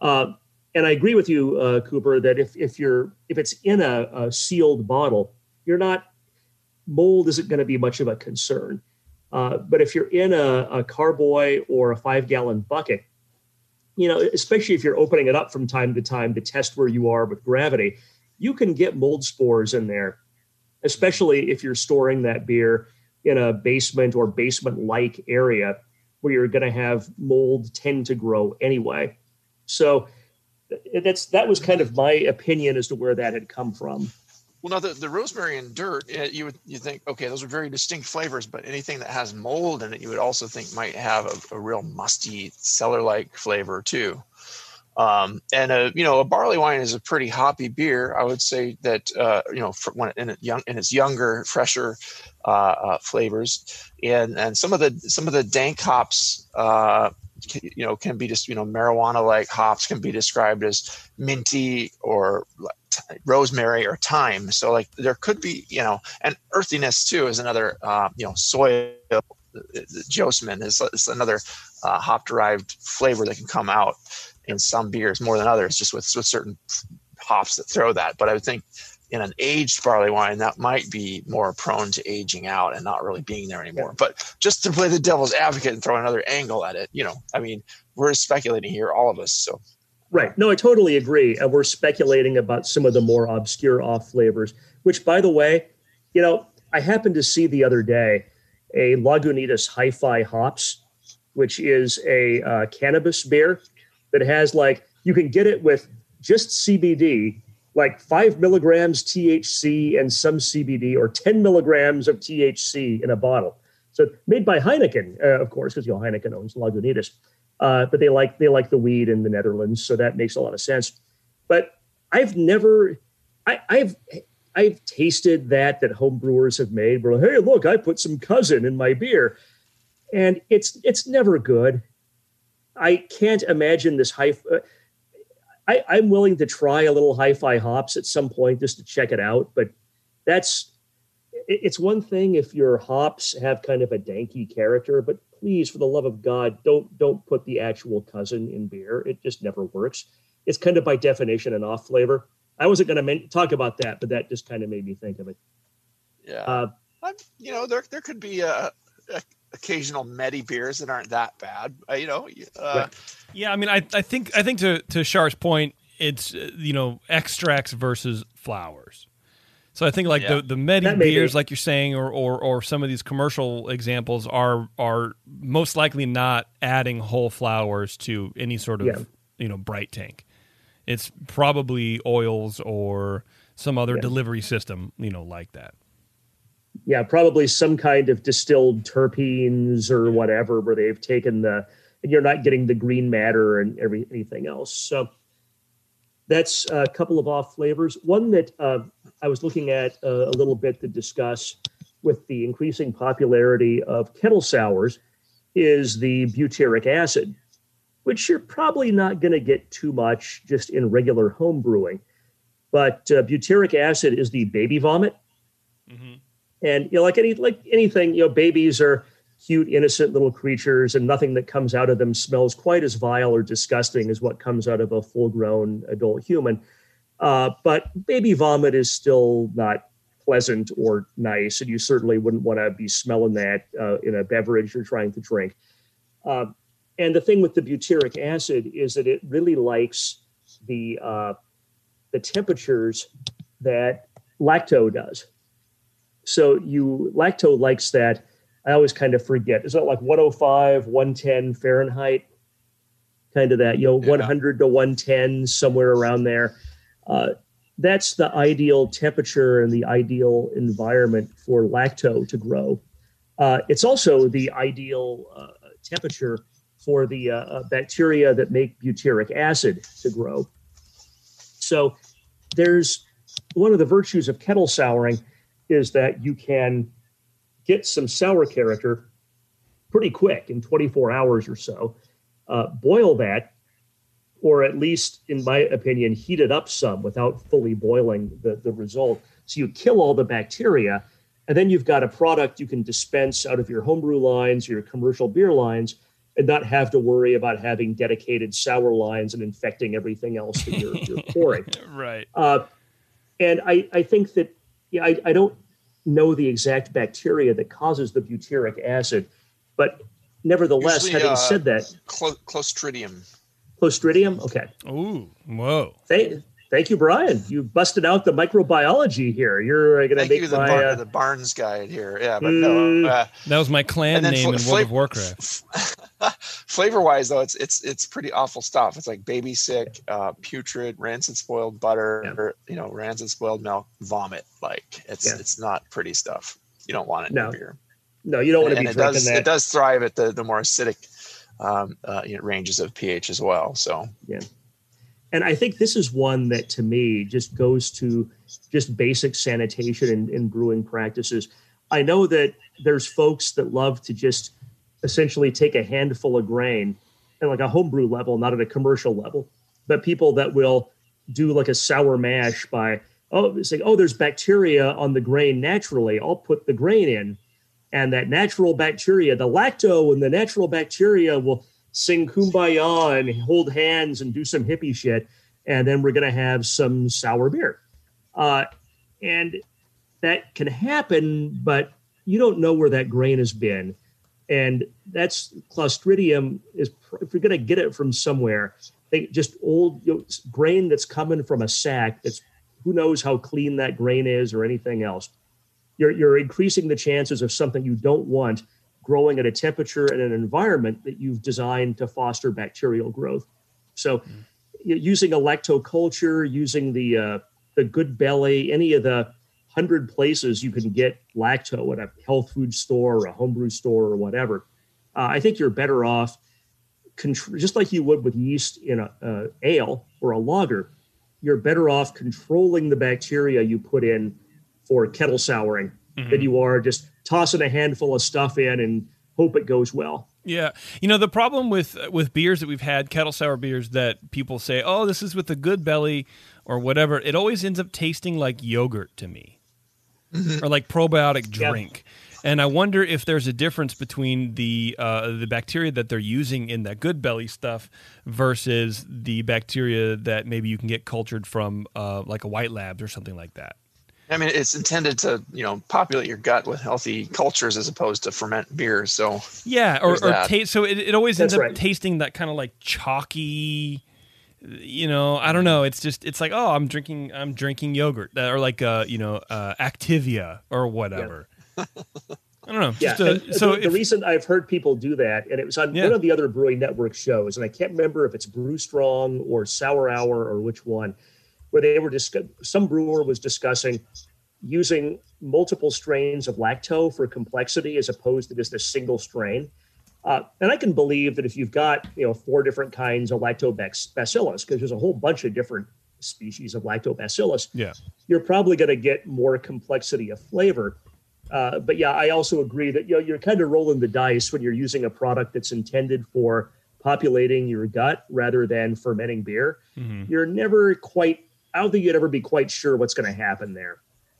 Uh, and I agree with you, uh, Cooper, that if if you're if it's in a, a sealed bottle, you're not mold isn't going to be much of a concern. Uh, but if you're in a, a carboy or a five gallon bucket, you know, especially if you're opening it up from time to time to test where you are with gravity, you can get mold spores in there, especially if you're storing that beer in a basement or basement like area where you're going to have mold tend to grow anyway. So that's that was kind of my opinion as to where that had come from. Well, now the, the rosemary and dirt, uh, you would you think, okay, those are very distinct flavors, but anything that has mold in it, you would also think might have a, a real musty cellar-like flavor too. Um, and a you know a barley wine is a pretty hoppy beer. I would say that uh, you know when in young in its younger, fresher uh, uh, flavors, and and some of the some of the dank hops. Uh, you know, can be just you know marijuana-like hops can be described as minty or rosemary or thyme. So like there could be, you know, and earthiness too is another, uh, you know, soil Josmin is, is another uh, hop derived flavor that can come out in some beers more than others, just with, with certain hops that throw that. But I would think in an aged barley wine, that might be more prone to aging out and not really being there anymore. But just to play the devil's advocate and throw another angle at it, you know, I mean, we're speculating here, all of us. So Right. No, I totally agree. And we're speculating about some of the more obscure off flavors, which, by the way, you know, I happened to see the other day a Lagunitas Hi Fi Hops, which is a uh, cannabis beer that has like, you can get it with just CBD, like five milligrams THC and some CBD, or 10 milligrams of THC in a bottle. So made by Heineken, uh, of course, because you know Heineken owns Lagunitas uh, but they like they like the weed in the Netherlands, so that makes a lot of sense. But I've never, I, I've I've tasted that that home brewers have made. Where hey, look, I put some cousin in my beer, and it's it's never good. I can't imagine this high. Uh, I, I'm willing to try a little hi-fi hops at some point just to check it out, but that's it- it's one thing if your hops have kind of a danky character, but please, for the love of God, don't don't put the actual cousin in beer. It just never works. It's kind of by definition an off flavor. I wasn't going to men- talk about that, but that just kind of made me think of it. yeah. Uh, I'm, you know, there there could be a, a occasional medi beers that aren't that bad. Uh, you know, uh, Yeah, I mean, I, I think I think to to Schar's point, it's uh, you know extracts versus flowers. So I think like Yeah. the the medi That be. beers, like you're saying, or, or or some of these commercial examples are are most likely not adding whole flowers to any sort of Yeah. you know bright tank. It's probably oils or some other Yeah. delivery system, you know, like that. Yeah, probably some kind of distilled terpenes or whatever, where they've taken the and you're not getting the green matter and every anything else. So that's a couple of off flavors. One that uh, I was looking at uh, a little bit to discuss with the increasing popularity of kettle sours is the butyric acid, which you're probably not going to get too much just in regular home brewing. But uh, butyric acid is the baby vomit and you know like any like anything you know babies are cute innocent little creatures and nothing that comes out of them smells quite as vile or disgusting as what comes out of a full grown adult human. Uh, but baby vomit is still not pleasant or nice and you certainly wouldn't want to be smelling that uh, in a beverage you're trying to drink. Um and the thing with the butyric acid is that it really likes the uh, the temperatures that lacto does so you lacto likes that. I always kind of forget. Is that like 105, 110 Fahrenheit? Kind of that, you know, Yeah. 100 to 110, somewhere around there. Uh, that's the ideal temperature and the ideal environment for lacto to grow. Uh, it's also the ideal uh, temperature for the uh, uh, bacteria that make butyric acid to grow. So there's one of the virtues of kettle souring is that you can get some sour character pretty quick in 24 hours or so. Uh, boil that, or at least, in my opinion, heat it up some without fully boiling the, the result. So you kill all the bacteria, and then you've got a product you can dispense out of your homebrew lines, your commercial beer lines, and not have to worry about having dedicated sour lines and infecting everything else that you're, you're pouring. right. Uh, and I, I think that yeah, I, I don't know the exact bacteria that causes the butyric acid, but nevertheless, Usually, having uh, said that, Clo- Clostridium. Clostridium. Okay, Ooh, whoa. thank, thank you, Brian. You busted out the microbiology here. You're going to make you, the, my. Bar- uh, the Barnes guide here. Yeah, but Mm. no. Uh, That was my clan name fl- in World fla- of Warcraft. flavor wise though it's it's it's pretty awful stuff it's like baby sick uh putrid rancid spoiled butter Yeah. or, you know rancid spoiled milk vomit like it's Yeah. it's not pretty stuff you don't want it in No. your beer no, you don't want to and be it drinking does that. it does thrive at the the more acidic um uh, you know, ranges of ph as well so and I think this is one that to me just goes to just basic sanitation and, and brewing practices. I know that there's folks that love to just essentially take a handful of grain at like a homebrew level, not at a commercial level, but people that will do like a sour mash by oh saying oh there's bacteria on the grain naturally. I'll put the grain in, and that natural bacteria, the lacto and the natural bacteria will sing kumbaya and hold hands and do some hippie shit and then we're going to have some sour beer. Uh, and that can happen but you don't know where that grain has been. And that's clostridium is if you're going to get it from somewhere they just old you know, grain that's coming from a sack that's who knows how clean that grain is or anything else. You're, you're increasing the chances of something you don't want growing at a temperature and an environment that you've designed to foster bacterial growth. So, y- using a lactoculture, using the uh, the Good Belly, any of the hundred places you can get lacto at a health food store or a homebrew store or whatever, uh, I think you're better off, contr- just like you would with yeast in a, a ale or a lager. You're better off controlling the bacteria you put in for kettle souring than you are just tossing a handful of stuff in and hope it goes well. Yeah, you know the problem with with beers that we've had, kettle sour beers that people say, "Oh, this is with a good belly" or whatever. It always ends up tasting like yogurt to me, or like probiotic Yeah. drink. And I wonder if there's a difference between the uh, the bacteria that they're using in that good belly stuff versus the bacteria that maybe you can get cultured from uh, like a white labs or something like that. I mean it's intended to you know populate your gut with healthy cultures as opposed to ferment beers so Yeah, or, or that. taste. So it, it always ends That's up tasting that kind of like chalky. You know, I don't know. It's just it's like oh, I'm drinking I'm drinking yogurt uh, or like uh you know uh, Activia or whatever. I don't know. Yeah. Just a, and so the, the reason I've heard people do that, and it was on Yeah. one of the other Brewing Network shows, and I can't remember if it's Brew Strong or Sour Hour or which one, where they were discuss- some brewer was discussing using multiple strains of lacto for complexity as opposed to just a single strain. Uh, and I can believe that if you've got you know four different kinds of lactobacillus, because there's a whole bunch of different species of lactobacillus, yeah, you're probably going to get more complexity of flavor. Uh, but yeah, I also agree that you know you're kind of rolling the dice when you're using a product that's intended for populating your gut rather than fermenting beer. Mhm. You're never quite. I don't think you'd ever be quite sure what's going to happen there.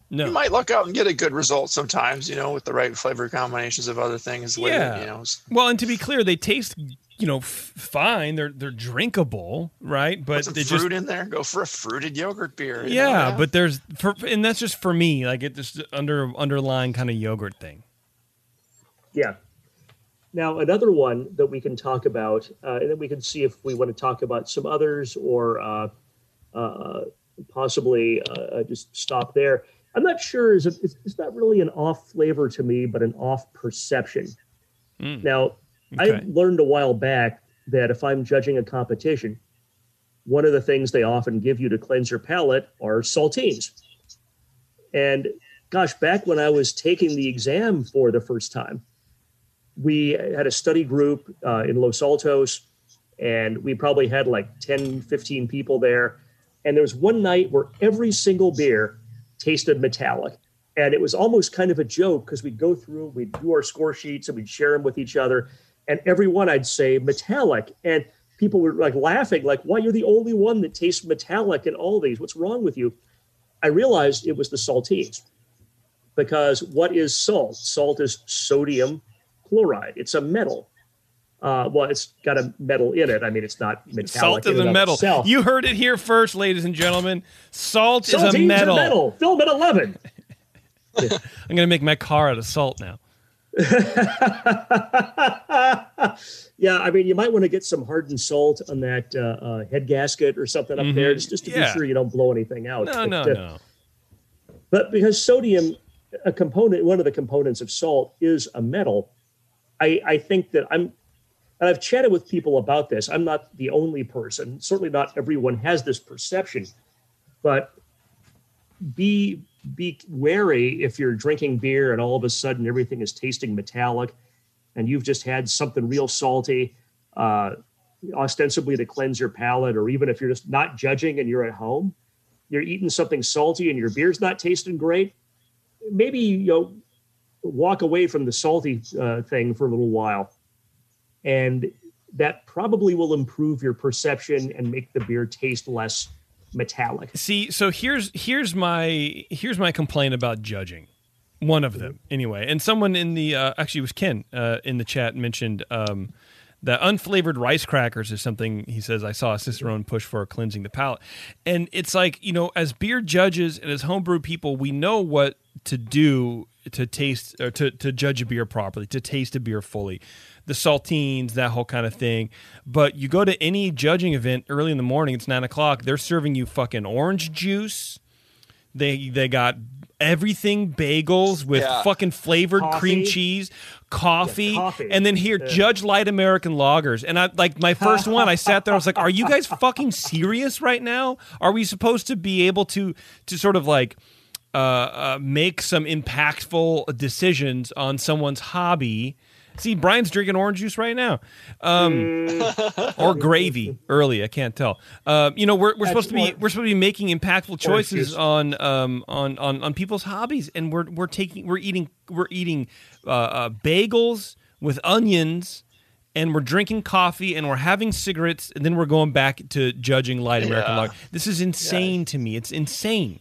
No. You might luck out and get a good result sometimes you know with the right flavor combinations of other things Yeah. it, you know well, and to be clear, they taste you know f- fine. They're they're drinkable, right? put But some they fruit just in there go for a fruited yogurt beer you yeah, know, but there's for and that's just for me. Like it just under underlying kind of yogurt thing. Yeah. Now, another one that we can talk about, uh, and then we can see if we want to talk about some others or uh, uh, possibly uh, just stop there. I'm not sure. Is it, it's, it's not really an off flavor to me, but an off perception. Mm. Now, Okay. I learned a while back that if I'm judging a competition, one of the things they often give you to cleanse your palate are saltines. And gosh, back when I was taking the exam for the first time, we had a study group uh, in Los Altos, and we probably had like 10, 15 people there. And there was one night where every single beer tasted metallic. And it was almost kind of a joke because we'd go through, we'd do our score sheets and we'd share them with each other. And every one I'd say metallic. And people were like laughing, like, why you're the only one that tastes metallic in all these? What's wrong with you? I realized it was the saltines. Because what is salt? Salt is sodium chloride. It's a metal. Uh, well, it's got a metal in it. I mean, it's not metallic. Salt is a metal. itself. You heard it here first, ladies and gentlemen. Salt Saltines is a metal. metal. Film at 11. I'm going to make my car out of salt now. yeah, I mean, you might want to get some hardened salt on that uh, uh, head gasket or something up there, Mhm. just, just to Yeah. be sure you don't blow anything out. No, But, no, uh, no. But because sodium, a component, one of the components of salt is a metal, I, I think that I'm, and I've chatted with people about this. I'm not the only person. Certainly not everyone has this perception, but be be wary if you're drinking beer and all of a sudden everything is tasting metallic, and you've just had something real salty, uh, ostensibly to cleanse your palate, or even if you're just not judging and you're at home, you're eating something salty and your beer's not tasting great. Maybe you know, walk away from the salty uh, thing for a little while, and that probably will improve your perception and make the beer taste less metallic. See, so here's here's my here's my complaint about judging. One of them, anyway. And someone in the uh, actually it was Ken uh, in the chat mentioned um, that unflavored rice crackers is something he says I saw a Cicerone push for cleansing the palate. And it's like you know, as beer judges and as homebrew people, we know what to do to taste or to to judge a beer properly, to taste a beer fully. The saltines, that whole kind of thing. But you go to any judging event early in the morning, it's nine o'clock, they're serving you fucking orange juice. They they got everything bagels with Yeah. fucking flavored cream cheese, coffee, Yeah, coffee. and then here Yeah. Judge Light American Lagers. And I like my first one, I sat there, I was like, "Are you guys fucking serious right now? Are we supposed to be able to to sort of like uh, uh, make some impactful decisions on someone's hobby?" See, Brian's drinking orange juice right now. Um, or gravy early. I can't tell. Um, you know, we're, we're supposed to be we're supposed to be making impactful choices on um on, on on people's hobbies, and we're we're taking we're eating we're eating uh, uh, bagels with onions. And we're drinking coffee and we're having cigarettes, and then we're going back to judging light American Yeah. lager. This is insane to me. It's insane.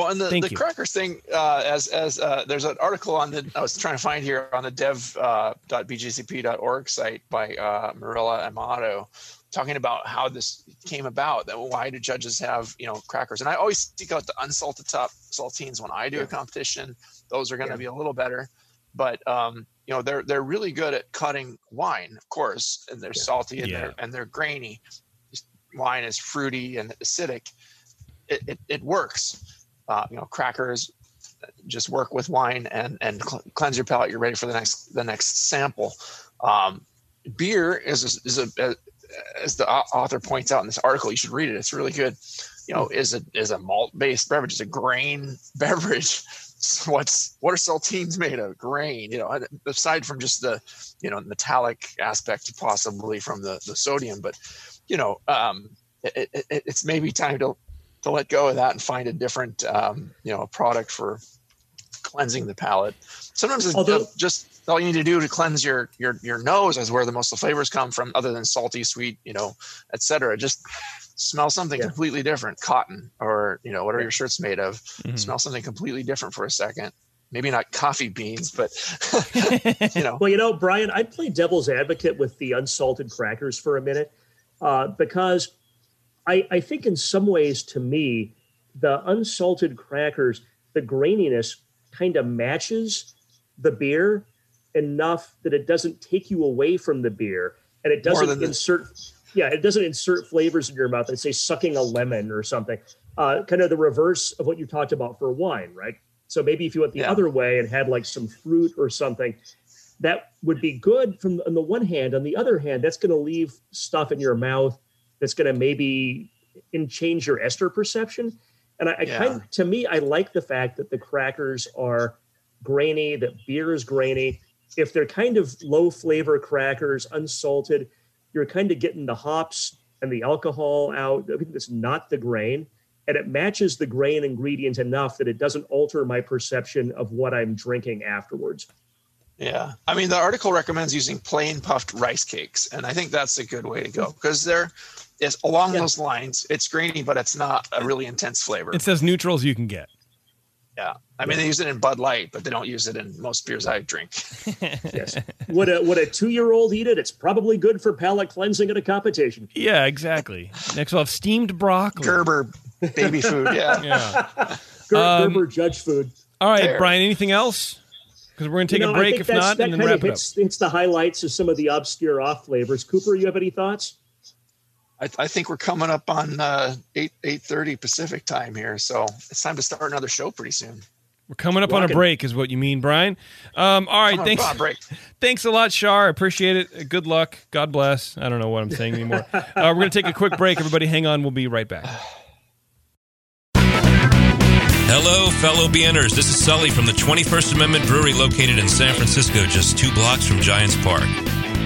Well, and the, Thank the you. crackers thing, uh, as as uh, there's an article on the I was trying to find here on the dev.bjcp.org site by uh, Marilla Amato, talking about how this came about. That why do judges have you know crackers? And I always seek out the unsalted top saltines when I do a competition. Those are going to Yeah. be a little better, but um, you know they're they're really good at cutting wine, of course, and they're Yeah. salty and Yeah. they're and they're grainy. Wine is fruity and acidic. It, it, it works uh, you know crackers just work with wine and and cl- cleanse your palate. You're ready for the next the next sample. Um, beer is is a as the author points out in this article you should read it. It's really good. You know is a is a malt based beverage. It's a grain beverage. What's what are saltines made of? Grain you know aside from just the you know metallic aspect possibly from the the sodium but you know um it, it, it's maybe time to to let go of that and find a different um, you know product for cleansing the palate sometimes it's Although- just all you need to do to cleanse your your your nose is where the most of the flavors come from other than salty sweet you know etc just smell something Yeah. completely different cotton or you know whatever Yeah. your shirt's made of Mhm. smell something completely different for a second maybe not coffee beans but you know Well, you know, Brian, I'd play devil's advocate with the unsalted crackers for a minute uh, because I, I think in some ways, to me, the unsalted crackers, the graininess kind of matches the beer enough that it doesn't take you away from the beer and it doesn't insert yeah it doesn't insert flavors in your mouth and say sucking a lemon or something. Uh, kind of the reverse of what you talked about for wine right? So maybe if you went the Yeah. other way and had like some fruit or something that would be good from on the one hand. On the other hand that's going to leave stuff in your mouth that's going to maybe in change your ester perception and I, I Yeah. kind to me i like the fact that the crackers are grainy that beer is grainy if they're kind of low flavor crackers, unsalted, you're kind of getting the hops and the alcohol out. I think that's not the grain. And it matches the grain ingredient enough that it doesn't alter my perception of what I'm drinking afterwards. Yeah. I mean, the article recommends using plain puffed rice cakes. And I think that's a good way to go because they're is along Yeah. those lines. It's grainy, but it's not a really intense flavor. It's as neutral as you can get. yeah. I mean, they use it in Bud Light, but they don't use it in most beers I drink. Yes. would a would a two year old eat it? It's probably good for palate cleansing at a competition. Yeah, exactly. Next we'll have steamed broccoli. Gerber baby food. Yeah. Yeah. Ger- Um, Gerber judge food. All right, Fair. Brian. Anything else? Because we're gonna take You know, a I break think if that's- not, that and then kind wrap of it up. hits, hits the highlights of some of the obscure off flavors. Cooper, you have any thoughts? I, I think we're coming up on uh, eight eight thirty Pacific time here, so it's time to start another show pretty soon. We're coming up on a break, is what you mean, Brian. Um, all right, thanks. come break. Thanks a lot, Schar. I appreciate it. Good luck. God bless. I don't know what I'm saying anymore. uh, we're going to take a quick break. Everybody, hang on. We'll be right back. Hello, fellow BNers. This is Sully from the 21st Amendment Brewery located in San Francisco, just two blocks from Giants Park.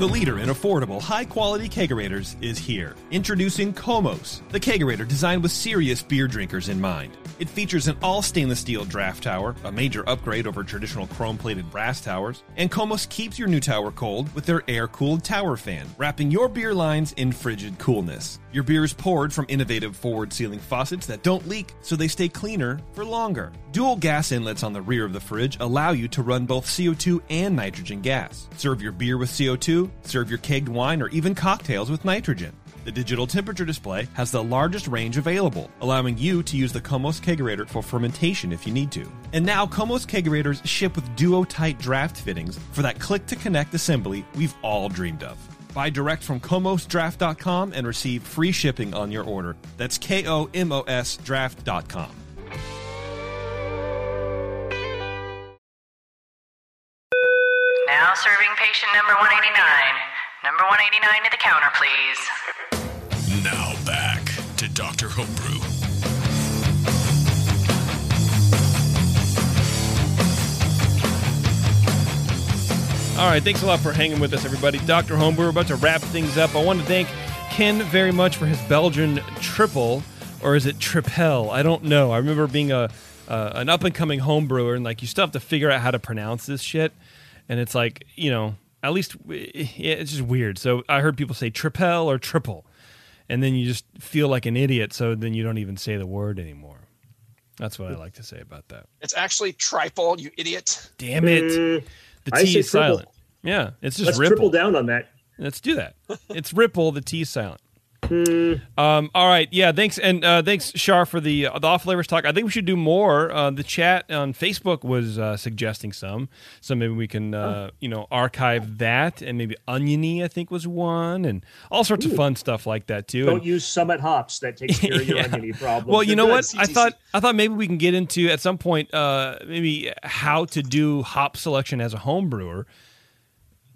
The leader in affordable, high quality kegerators is here. Introducing Komos, the kegerator designed with serious beer drinkers in mind. It features an all stainless steel draft tower, a major upgrade over traditional chrome plated brass towers, and Komos keeps your new tower cold with their air cooled tower fan, wrapping your beer lines in frigid coolness. Your beer is poured from innovative forward sealing faucets that don't leak, so they stay cleaner for longer. Dual gas inlets on the rear of the fridge allow you to run both CO2 and nitrogen gas. Serve your beer with CO2, serve your kegged wine, or even cocktails with nitrogen. The digital temperature display has the largest range available, allowing you to use the Komos Kegerator for fermentation if you need to. And now Komos Kegerators ship with duo-tight draft fittings for that click-to-connect assembly we've all dreamed of. Buy direct from komosdraft.com and receive free shipping on your order. That's K-O-M-O-S draft.com. serving patient number 189. Number 189 to the counter, please. Now back to Dr. Homebrew. All right, thanks a lot for hanging with us, everybody. Dr. Homebrew, we're about to wrap things up. I want to thank Ken very much for his Belgian triple, or is it tripel? I don't know. I remember being a uh, an up and coming home brewer, and like you still have to figure out how to pronounce this shit, and it's like you know, at least yeah, it's just weird. So I heard people say tripel or triple, and then you just feel like an idiot. So then you don't even say the word anymore. That's what I like to say about that. It's actually triple, you idiot. Damn it, Mm, the I T say is triple. silent. Yeah, it's just let's ripple. triple down on that. Let's do that. It's Ripple. The T is silent. Hmm. Um, all right. Yeah. Thanks. And uh, thanks, Schar, for the uh, the off flavors talk. I think we should do more. Uh, the chat on Facebook was uh, suggesting some, so maybe we can uh, you know archive that, and maybe oniony I think was one, and all sorts of fun stuff like that too. Don't And- use Summit hops. That takes care of your Yeah. oniony problem. well, you know what? I thought I thought maybe we can get into at some point uh, maybe how to do hop selection as a home brewer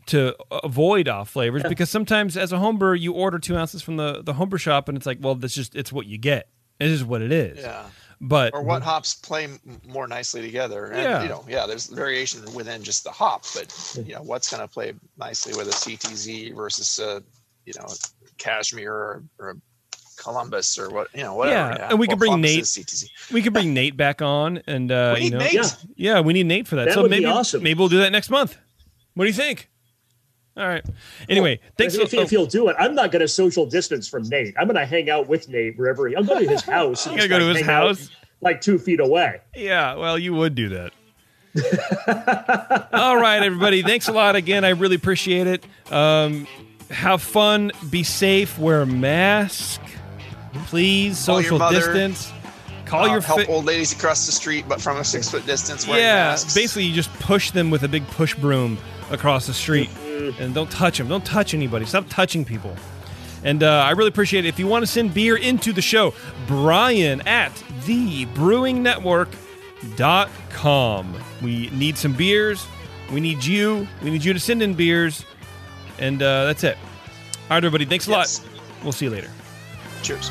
to avoid off flavors because sometimes as a home brewer you order two ounces from the the homebrew shop and it's like well that's just it's what you get it is what it is Yeah. but Or what hops play m- more nicely together. And, Yeah. you know, yeah, there's variation within just the hop, but, you know, what's going to play nicely with a CTZ versus, a, you know, Cashmere or, or a Columbus or what, you know, whatever. Yeah, and we could bring Columbus Nate- CTZ. we could bring Nate back on and uh, We you know Nate. Yeah. yeah we need Nate for that, That so would be maybe awesome. maybe we'll do that next month what do you think All right. Anyway, thanks. If, for, if he'll do it, I'm not going to social distance from Nate. I'm going to hang out with Nate wherever he. I'll go to his house. and You gotta go to like, his house? like two feet away. yeah. Well, you would do that. All right, everybody. Thanks a lot again. I really appreciate it. Um, have fun. Be safe. Wear a mask. Please. Call your Social mother. distance. Call Uh, your help fa- old ladies across the street, but from a six foot distance. Yeah. masks. Basically, you just push them with a big push broom across the street, Mm-hmm. and don't touch them. Don't touch anybody. Stop touching people. And uh, I really appreciate it. If you want to send beer into the show, Brian at thebrewingnetwork.com. We need some beers. We need you. We need you to send in beers. And uh, that's it. All right, everybody. Thanks a Yes. lot. We'll see you later. Cheers.